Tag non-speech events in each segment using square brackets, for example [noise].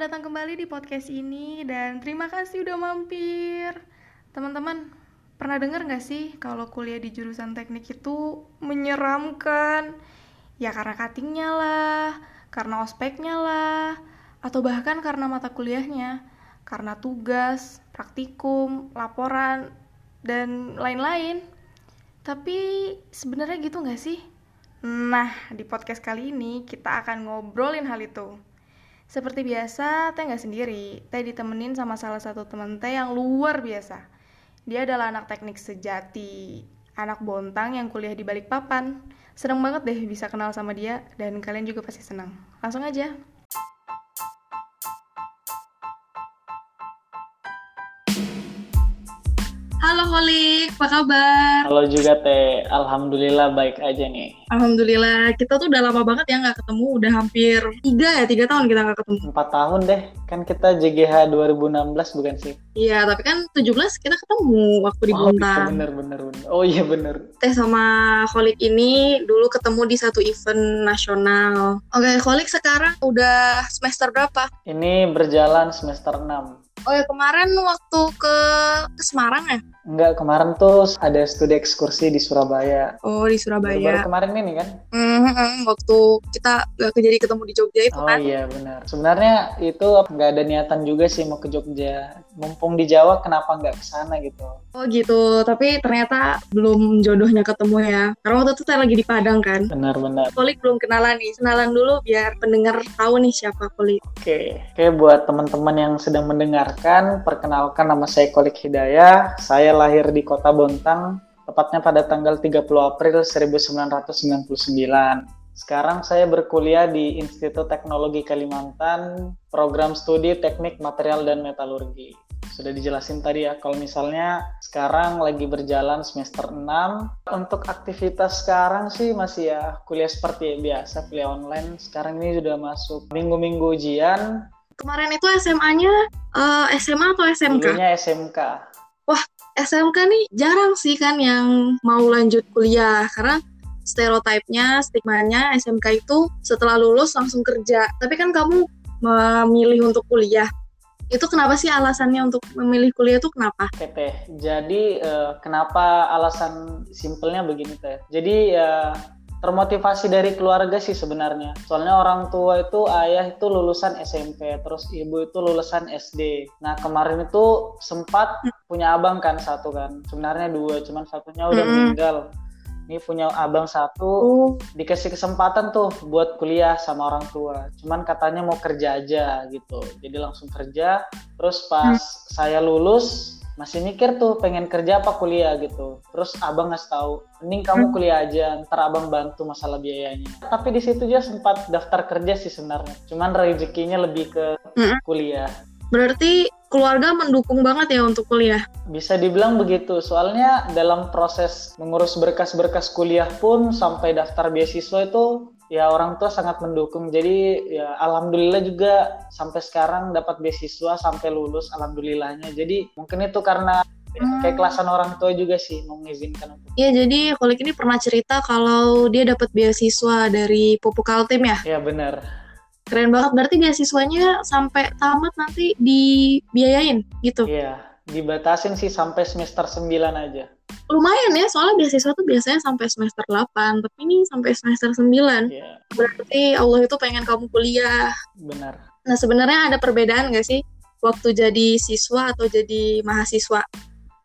Datang kembali di podcast ini dan terima kasih udah mampir. Teman-teman, pernah dengar nggak sih kalau kuliah di jurusan teknik itu menyeramkan? Ya karena cuttingnya lah, karena ospeknya lah, atau bahkan karena mata kuliahnya, karena tugas, praktikum, laporan, dan lain-lain. Tapi sebenarnya gitu nggak sih? Nah, di podcast kali ini kita akan ngobrolin hal itu. Seperti biasa, Teh nggak sendiri. Teh ditemenin sama salah satu temen Teh yang luar biasa. Dia adalah anak teknik sejati, anak bontang yang kuliah di Balikpapan. Seneng banget deh bisa kenal sama dia, dan kalian juga pasti senang. Langsung aja. Halo Holik, apa kabar? Halo juga Teh, Alhamdulillah baik aja nih. Alhamdulillah, kita tuh udah lama banget ya nggak ketemu, udah hampir tiga ya, tiga tahun kita nggak ketemu. Empat tahun deh, kan kita JGH 2016 bukan sih? Iya, tapi kan 17 kita ketemu waktu di oh, Bontang. Bener, bener, bener. Oh iya bener. Teh sama Holik ini dulu ketemu di satu event nasional. Oke, Holik sekarang udah semester berapa? Ini berjalan semester 6. Oh ya kemarin waktu ke, ke Semarang ya? Enggak, kemarin tuh ada studi ekskursi di Surabaya. Oh di Surabaya. Baru, kemarin ini kan? Mm-hmm, waktu kita gak jadi ketemu di Jogja itu oh, kan? Oh iya benar. Sebenarnya itu nggak ada niatan juga sih mau ke Jogja. Mumpung di Jawa, kenapa nggak ke sana gitu? Oh gitu. Tapi ternyata belum jodohnya ketemu ya. Karena waktu itu saya lagi di Padang kan? Benar-benar. Kolik belum kenalan nih. Kenalan dulu biar pendengar tahu nih siapa Kolik. Oke, oke buat teman-teman yang sedang mendengarkan, perkenalkan nama saya Kolik Hidayah. Saya lahir di kota Bontang, tepatnya pada tanggal 30 April 1999. Sekarang saya berkuliah di Institut Teknologi Kalimantan, program studi Teknik Material dan Metalurgi. Sudah dijelasin tadi ya, kalau misalnya sekarang lagi berjalan semester 6, untuk aktivitas sekarang sih masih ya kuliah seperti biasa, kuliah online. Sekarang ini sudah masuk minggu-minggu ujian. Kemarin itu SMA-nya uh, SMA atau SMK? Dulunya SMK. SMK nih jarang sih kan yang mau lanjut kuliah karena stereotipnya, stigmanya SMK itu setelah lulus langsung kerja. Tapi kan kamu memilih untuk kuliah. Itu kenapa sih alasannya untuk memilih kuliah itu kenapa? Oke teh, jadi uh, kenapa alasan simpelnya begini teh. Jadi ya termotivasi dari keluarga sih sebenarnya. Soalnya orang tua itu ayah itu lulusan SMP, terus ibu itu lulusan SD. Nah kemarin itu sempat punya abang kan satu kan, sebenarnya dua, cuman satunya udah mm -hmm. meninggal. Ini punya abang satu, uh. dikasih kesempatan tuh buat kuliah sama orang tua. Cuman katanya mau kerja aja gitu, jadi langsung kerja. Terus pas hmm. saya lulus, masih mikir tuh pengen kerja apa kuliah gitu. Terus abang ngasih tahu, mending kamu kuliah aja, ntar abang bantu masalah biayanya. Tapi di situ dia sempat daftar kerja sih sebenarnya. Cuman rezekinya lebih ke kuliah. Berarti keluarga mendukung banget ya untuk kuliah? Bisa dibilang begitu, soalnya dalam proses mengurus berkas-berkas kuliah pun sampai daftar beasiswa itu ya orang tua sangat mendukung. Jadi ya alhamdulillah juga sampai sekarang dapat beasiswa sampai lulus alhamdulillahnya. Jadi mungkin itu karena hmm. keikhlasan orang tua juga sih mengizinkan untuk. Iya, jadi Kolik ini pernah cerita kalau dia dapat beasiswa dari Pupuk Kaltim ya? Iya benar keren banget. Berarti beasiswanya sampai tamat nanti dibiayain gitu? Iya dibatasin sih sampai semester 9 aja. Lumayan ya soalnya beasiswa tuh biasanya sampai semester 8 tapi ini sampai semester 9 yeah. berarti Allah itu pengen kamu kuliah. Benar. Nah sebenarnya ada perbedaan gak sih waktu jadi siswa atau jadi mahasiswa?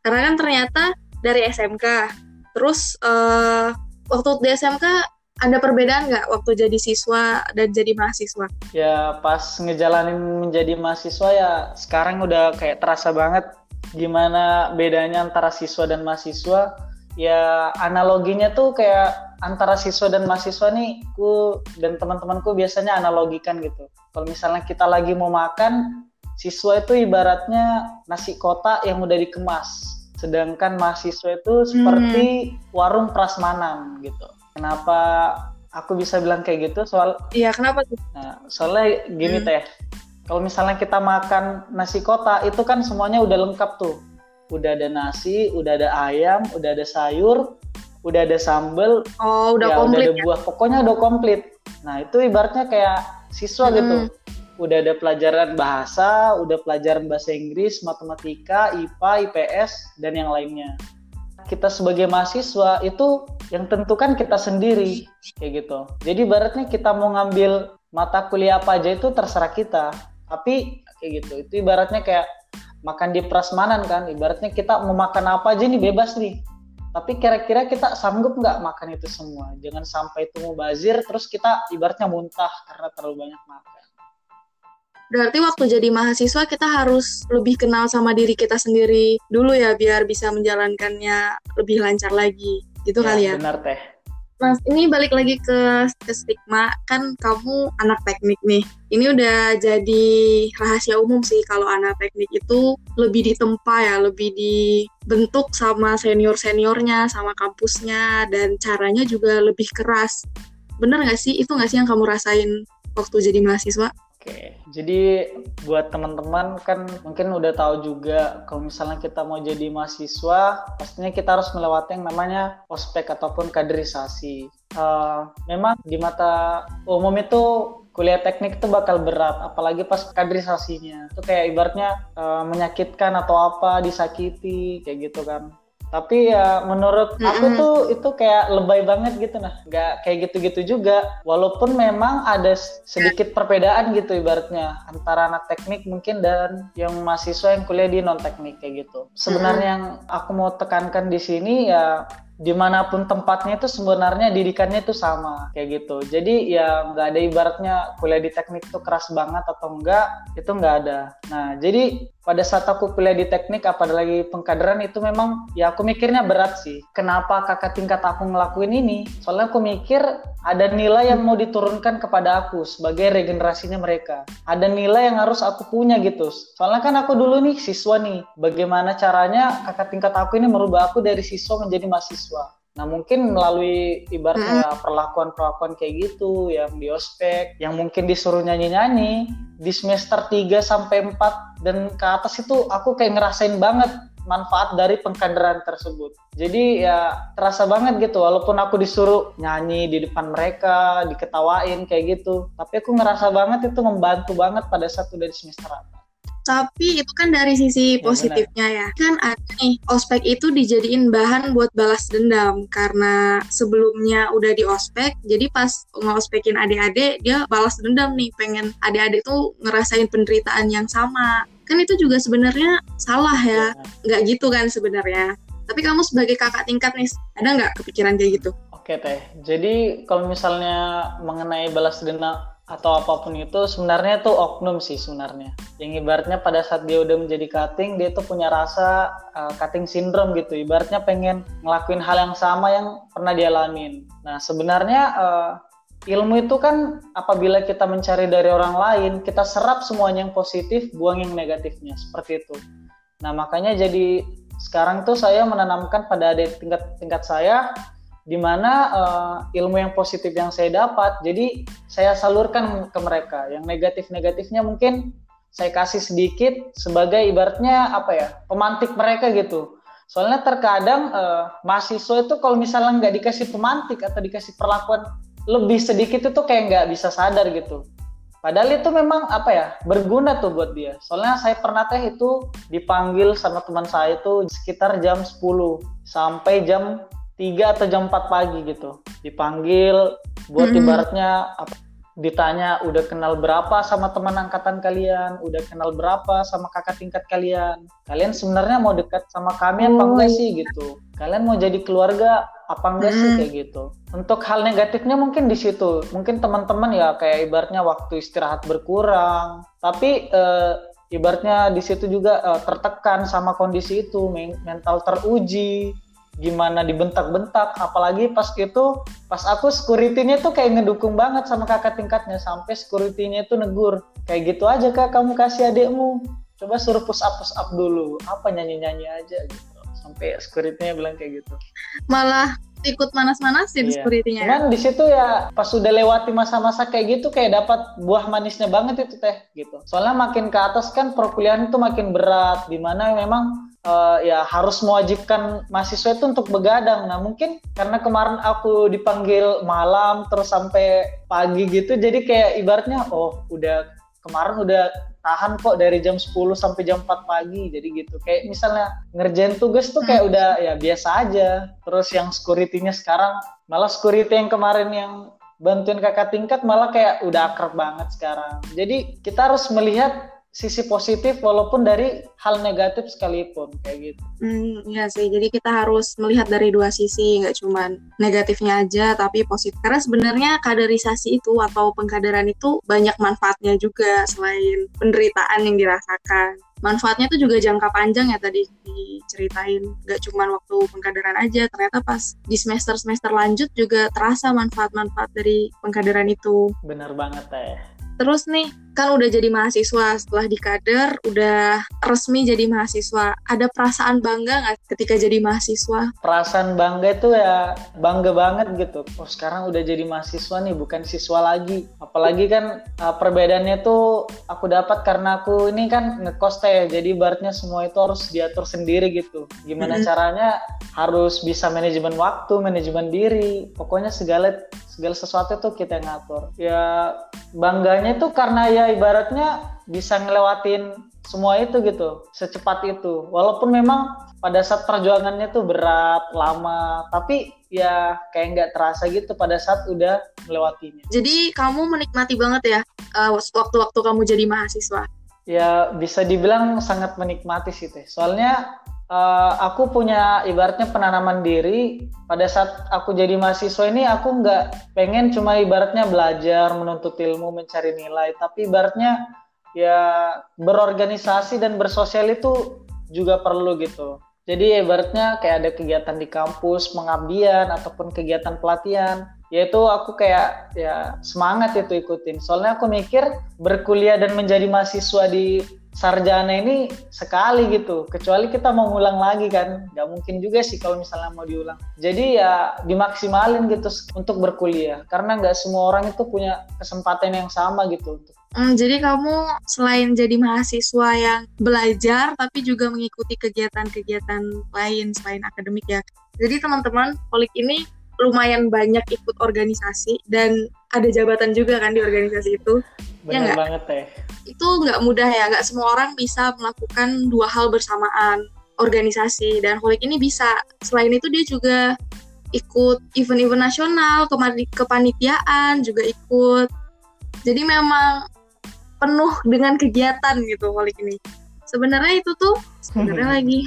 Karena kan ternyata dari SMK terus uh, waktu di SMK ada perbedaan nggak waktu jadi siswa dan jadi mahasiswa? Ya pas ngejalanin menjadi mahasiswa ya sekarang udah kayak terasa banget gimana bedanya antara siswa dan mahasiswa. Ya analoginya tuh kayak antara siswa dan mahasiswa nih, ku dan teman-temanku biasanya analogikan gitu. Kalau misalnya kita lagi mau makan, siswa itu ibaratnya nasi kotak yang udah dikemas, sedangkan mahasiswa itu seperti hmm. warung prasmanan gitu Kenapa aku bisa bilang kayak gitu? Soal Iya, kenapa tuh? Nah, soalnya gini hmm. teh. Kalau misalnya kita makan nasi kota itu kan semuanya udah lengkap tuh. Udah ada nasi, udah ada ayam, udah ada sayur, udah ada sambel, oh, udah ya, komplit. Udah ada buah, pokoknya udah komplit. Nah, itu ibaratnya kayak siswa gitu. hmm. gitu. udah ada pelajaran bahasa, udah pelajaran bahasa Inggris, matematika, IPA, IPS, dan yang lainnya. Kita sebagai mahasiswa itu yang tentukan kita sendiri, kayak gitu. Jadi baratnya kita mau ngambil mata kuliah apa aja itu terserah kita. Tapi kayak gitu, itu ibaratnya kayak makan di prasmanan kan, ibaratnya kita mau makan apa aja nih bebas nih. Tapi kira-kira kita sanggup nggak makan itu semua? Jangan sampai itu mau bazir terus kita ibaratnya muntah karena terlalu banyak makan berarti waktu jadi mahasiswa kita harus lebih kenal sama diri kita sendiri dulu ya biar bisa menjalankannya lebih lancar lagi gitu ya, kali ya benar teh Mas, ini balik lagi ke, ke stigma, kan kamu anak teknik nih. Ini udah jadi rahasia umum sih kalau anak teknik itu lebih ditempa ya, lebih dibentuk sama senior-seniornya, sama kampusnya, dan caranya juga lebih keras. Bener nggak sih? Itu nggak sih yang kamu rasain waktu jadi mahasiswa? Oke, jadi buat teman-teman kan mungkin udah tahu juga kalau misalnya kita mau jadi mahasiswa, pastinya kita harus melewati yang namanya ospek ataupun kaderisasi. Uh, memang di mata umum itu kuliah teknik itu bakal berat, apalagi pas kaderisasinya. Itu kayak ibaratnya uh, menyakitkan atau apa, disakiti, kayak gitu kan tapi ya menurut mm-hmm. aku tuh itu kayak lebay banget gitu nah. Nggak kayak gitu-gitu juga. Walaupun memang ada sedikit perbedaan gitu ibaratnya antara anak teknik mungkin dan yang mahasiswa yang kuliah di non teknik kayak gitu. Sebenarnya mm-hmm. yang aku mau tekankan di sini ya di mana pun tempatnya itu sebenarnya didikannya itu sama kayak gitu. Jadi ya nggak ada ibaratnya kuliah di teknik itu keras banget atau enggak itu nggak ada. Nah jadi pada saat aku kuliah di teknik apalagi pengkaderan itu memang ya aku mikirnya berat sih. Kenapa kakak tingkat aku ngelakuin ini? Soalnya aku mikir ada nilai yang mau diturunkan kepada aku sebagai regenerasinya mereka. Ada nilai yang harus aku punya gitu. Soalnya kan aku dulu nih siswa nih. Bagaimana caranya kakak tingkat aku ini merubah aku dari siswa menjadi mahasiswa Nah mungkin melalui ibaratnya perlakuan-perlakuan kayak gitu yang di ospek, yang mungkin disuruh nyanyi-nyanyi di semester 3 sampai 4 dan ke atas itu aku kayak ngerasain banget manfaat dari pengkaderan tersebut. Jadi ya terasa banget gitu walaupun aku disuruh nyanyi di depan mereka, diketawain kayak gitu. Tapi aku ngerasa banget itu membantu banget pada saat udah di semester atas tapi itu kan dari sisi ya, positifnya ya. Kan ada nih, ospek itu dijadiin bahan buat balas dendam karena sebelumnya udah di ospek, jadi pas ngospekin adik-adik dia balas dendam nih, pengen adik-adik tuh ngerasain penderitaan yang sama. Kan itu juga sebenarnya salah ya. Iya. Nggak gitu kan sebenarnya. Tapi kamu sebagai kakak tingkat nih, ada nggak kepikiran kayak gitu? Oke teh, jadi kalau misalnya mengenai balas dendam atau apa pun itu sebenarnya itu oknum sih sebenarnya. Yang ibaratnya pada saat dia udah menjadi cutting dia tuh punya rasa uh, cutting syndrome gitu. Ibaratnya pengen ngelakuin hal yang sama yang pernah dia alamin. Nah sebenarnya uh, ilmu itu kan apabila kita mencari dari orang lain kita serap semuanya yang positif, buang yang negatifnya seperti itu. Nah makanya jadi sekarang tuh saya menanamkan pada adik tingkat tingkat saya di mana uh, ilmu yang positif yang saya dapat jadi saya salurkan ke mereka. Yang negatif-negatifnya mungkin saya kasih sedikit sebagai ibaratnya apa ya pemantik mereka gitu. Soalnya terkadang uh, mahasiswa itu kalau misalnya nggak dikasih pemantik atau dikasih perlakuan lebih sedikit itu kayak nggak bisa sadar gitu. Padahal itu memang apa ya berguna tuh buat dia. Soalnya saya pernah teh itu dipanggil sama teman saya itu sekitar jam 10 sampai jam 3 atau jam 4 pagi gitu. Dipanggil buat mm -hmm. ibaratnya apa, ditanya udah kenal berapa sama teman angkatan kalian? Udah kenal berapa sama kakak tingkat kalian? Kalian sebenarnya mau dekat sama kami apa oh, enggak sih? Gitu. Kalian mau jadi keluarga apa enggak mm. sih kayak gitu. Untuk hal negatifnya mungkin di situ. Mungkin teman-teman ya kayak ibaratnya waktu istirahat berkurang. Tapi uh, ibaratnya di situ juga uh, tertekan sama kondisi itu mental teruji gimana dibentak-bentak apalagi pas itu pas aku security-nya tuh kayak ngedukung banget sama kakak tingkatnya sampai security-nya itu negur kayak gitu aja kak kamu kasih adekmu coba suruh push up push up dulu apa nyanyi-nyanyi aja gitu sampai security-nya bilang kayak gitu malah ikut manas-manasin iya. security-nya. Cuman di situ ya pas sudah lewati masa-masa kayak gitu kayak dapat buah manisnya banget itu teh gitu. Soalnya makin ke atas kan perkuliahan itu makin berat di mana memang uh, ya harus mewajibkan mahasiswa itu untuk begadang. Nah mungkin karena kemarin aku dipanggil malam terus sampai pagi gitu, jadi kayak ibaratnya oh udah kemarin udah tahan kok dari jam 10 sampai jam 4 pagi jadi gitu kayak misalnya ngerjain tugas tuh kayak hmm. udah ya biasa aja terus yang security-nya sekarang malah security yang kemarin yang bantuin kakak tingkat malah kayak udah akrab banget sekarang jadi kita harus melihat sisi positif walaupun dari hal negatif sekalipun kayak gitu. Hmm, iya sih. Jadi kita harus melihat dari dua sisi, nggak cuma negatifnya aja, tapi positif. Karena sebenarnya kaderisasi itu atau pengkaderan itu banyak manfaatnya juga selain penderitaan yang dirasakan. Manfaatnya itu juga jangka panjang ya tadi diceritain. Nggak cuma waktu pengkaderan aja, ternyata pas di semester-semester lanjut juga terasa manfaat-manfaat dari pengkaderan itu. Bener banget teh. Terus nih, kan udah jadi mahasiswa setelah di kader udah resmi jadi mahasiswa. Ada perasaan bangga nggak ketika jadi mahasiswa? Perasaan bangga itu ya bangga banget gitu. Oh sekarang udah jadi mahasiswa nih bukan siswa lagi. Apalagi kan uh, perbedaannya tuh aku dapat karena aku ini kan ngekos teh jadi baratnya semua itu harus diatur sendiri gitu. Gimana mm -hmm. caranya harus bisa manajemen waktu manajemen diri. Pokoknya segala segala sesuatu tuh kita ngatur. Ya bangganya tuh karena ya ibaratnya bisa ngelewatin semua itu gitu secepat itu. Walaupun memang pada saat perjuangannya tuh berat lama tapi ya kayak nggak terasa gitu pada saat udah melewatinya. Jadi kamu menikmati banget ya uh, waktu-waktu kamu jadi mahasiswa? Ya bisa dibilang sangat menikmati sih teh. Soalnya uh, aku punya ibaratnya penanaman diri. Pada saat aku jadi mahasiswa ini aku nggak pengen cuma ibaratnya belajar menuntut ilmu mencari nilai. Tapi ibaratnya ya berorganisasi dan bersosial itu juga perlu gitu. Jadi ibaratnya kayak ada kegiatan di kampus pengabdian ataupun kegiatan pelatihan. Yaitu aku kayak ya semangat itu ikutin. Soalnya aku mikir berkuliah dan menjadi mahasiswa di sarjana ini sekali gitu kecuali kita mau ngulang lagi kan nggak mungkin juga sih kalau misalnya mau diulang jadi ya dimaksimalin gitu untuk berkuliah karena nggak semua orang itu punya kesempatan yang sama gitu Hmm, jadi kamu selain jadi mahasiswa yang belajar, tapi juga mengikuti kegiatan-kegiatan lain selain akademik ya. Jadi teman-teman, Polik ini lumayan banyak ikut organisasi dan ada jabatan juga kan di organisasi itu. Benar ya banget teh. Itu nggak mudah ya, nggak semua orang bisa melakukan dua hal bersamaan organisasi dan Holik ini bisa. Selain itu dia juga ikut event-event nasional, kepanitiaan juga ikut. Jadi memang penuh dengan kegiatan gitu Holik ini. Sebenarnya itu tuh sebenarnya [laughs] lagi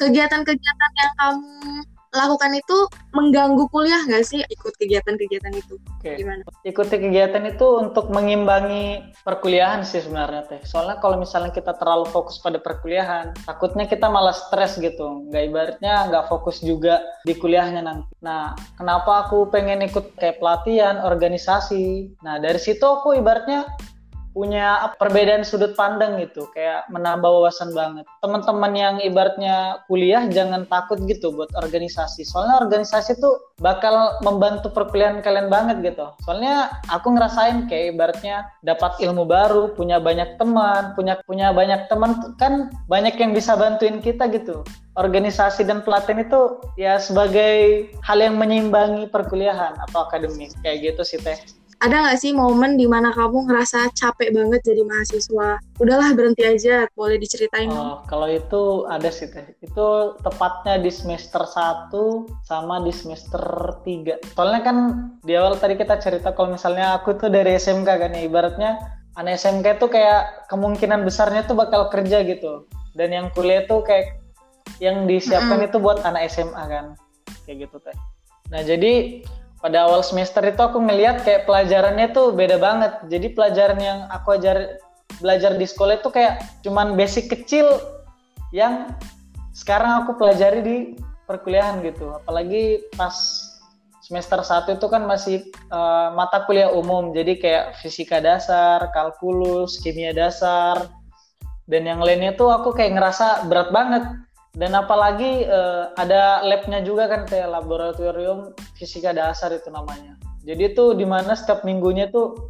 kegiatan-kegiatan yang kamu lakukan itu mengganggu kuliah nggak sih ikut kegiatan-kegiatan itu? Oke. Gimana? Ikuti kegiatan itu untuk mengimbangi perkuliahan sih sebenarnya teh. Soalnya kalau misalnya kita terlalu fokus pada perkuliahan, takutnya kita malah stres gitu. Nggak ibaratnya nggak fokus juga di kuliahnya nanti. Nah, kenapa aku pengen ikut kayak pelatihan, organisasi? Nah, dari situ aku ibaratnya punya perbedaan sudut pandang gitu kayak menambah wawasan banget. Teman-teman yang ibaratnya kuliah jangan takut gitu buat organisasi. Soalnya organisasi tuh bakal membantu perkuliahan kalian banget gitu. Soalnya aku ngerasain kayak ibaratnya dapat ilmu baru punya banyak teman punya punya banyak teman kan banyak yang bisa bantuin kita gitu. Organisasi dan pelatihan itu ya sebagai hal yang menyeimbangi perkuliahan atau akademik. Kayak gitu sih teh ada nggak sih momen di mana kamu ngerasa capek banget jadi mahasiswa? Udahlah berhenti aja, boleh diceritain oh, Kalau itu ada sih teh. Itu tepatnya di semester 1 sama di semester 3. Soalnya kan di awal tadi kita cerita kalau misalnya aku tuh dari SMK kan ya, ibaratnya anak SMK tuh kayak kemungkinan besarnya tuh bakal kerja gitu. Dan yang kuliah tuh kayak yang disiapkan mm -hmm. itu buat anak SMA kan. Kayak gitu teh. Nah jadi pada awal semester itu aku ngeliat kayak pelajarannya tuh beda banget. Jadi pelajaran yang aku ajar belajar di sekolah itu kayak cuman basic kecil yang sekarang aku pelajari di perkuliahan gitu. Apalagi pas semester 1 itu kan masih uh, mata kuliah umum. Jadi kayak fisika dasar, kalkulus, kimia dasar, dan yang lainnya tuh aku kayak ngerasa berat banget dan apalagi uh, ada labnya juga kan kayak laboratorium fisika dasar itu namanya jadi tuh di mana setiap minggunya tuh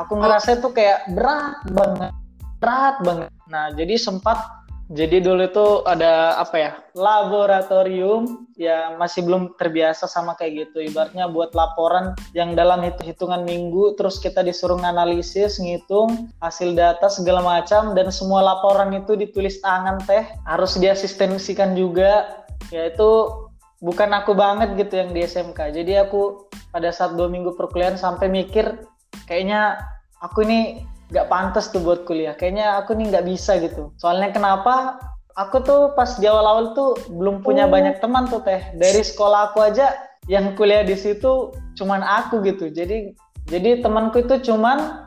aku ngerasa tuh kayak berat banget berat banget nah jadi sempat Jadi dulu itu ada apa ya laboratorium ya masih belum terbiasa sama kayak gitu. Ibaratnya buat laporan yang dalam hitungan minggu terus kita disuruh analisis, ngitung hasil data segala macam dan semua laporan itu ditulis tangan teh harus diasistensikan juga. Ya itu bukan aku banget gitu yang di SMK. Jadi aku pada saat dua minggu perkuliahan sampai mikir kayaknya aku ini nggak pantas tuh buat kuliah. Kayaknya aku nih nggak bisa gitu. Soalnya kenapa? Aku tuh pas di awal-awal tuh belum punya oh. banyak teman tuh teh. Dari sekolah aku aja yang kuliah di situ cuman aku gitu. Jadi jadi temanku itu cuman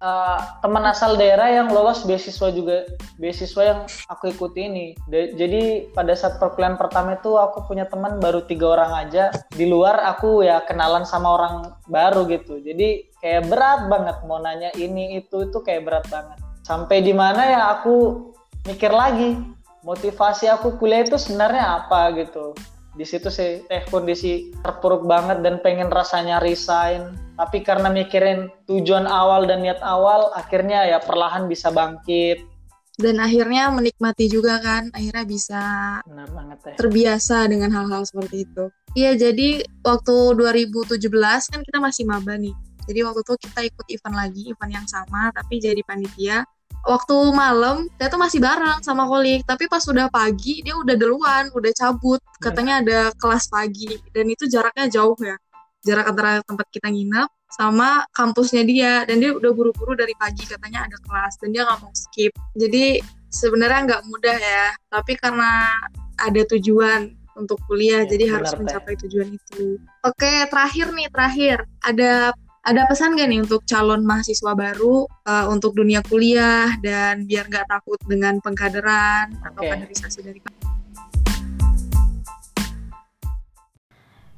uh, teman asal daerah yang lolos beasiswa juga beasiswa yang aku ikuti ini. De jadi pada saat perkuliahan pertama itu aku punya teman baru tiga orang aja. Di luar aku ya kenalan sama orang baru gitu. Jadi kayak berat banget mau nanya ini itu itu kayak berat banget. Sampai di mana ya aku mikir lagi motivasi aku kuliah itu sebenarnya apa gitu di situ sih teh kondisi terpuruk banget dan pengen rasanya resign. Tapi karena mikirin tujuan awal dan niat awal akhirnya ya perlahan bisa bangkit. Dan akhirnya menikmati juga kan akhirnya bisa Benar banget, teh. terbiasa dengan hal-hal seperti itu. Iya jadi waktu 2017 kan kita masih maba nih. Jadi waktu itu kita ikut event lagi event yang sama tapi jadi panitia waktu malam dia tuh masih bareng sama kolik. Tapi pas udah pagi dia udah duluan udah cabut. Katanya ada kelas pagi. Dan itu jaraknya jauh ya. Jarak antara tempat kita nginep sama kampusnya dia. Dan dia udah buru-buru dari pagi katanya ada kelas. Dan dia nggak mau skip. Jadi sebenarnya nggak mudah ya. Tapi karena ada tujuan untuk kuliah ya, jadi harus mencapai tujuan itu. Oke terakhir nih terakhir. Ada ada pesan gak nih untuk calon mahasiswa baru uh, untuk dunia kuliah dan biar nggak takut dengan pengkaderan okay. atau kaderisasi dari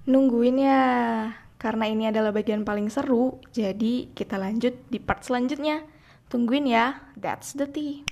Nungguin ya, karena ini adalah bagian paling seru, jadi kita lanjut di part selanjutnya. Tungguin ya, that's the tea.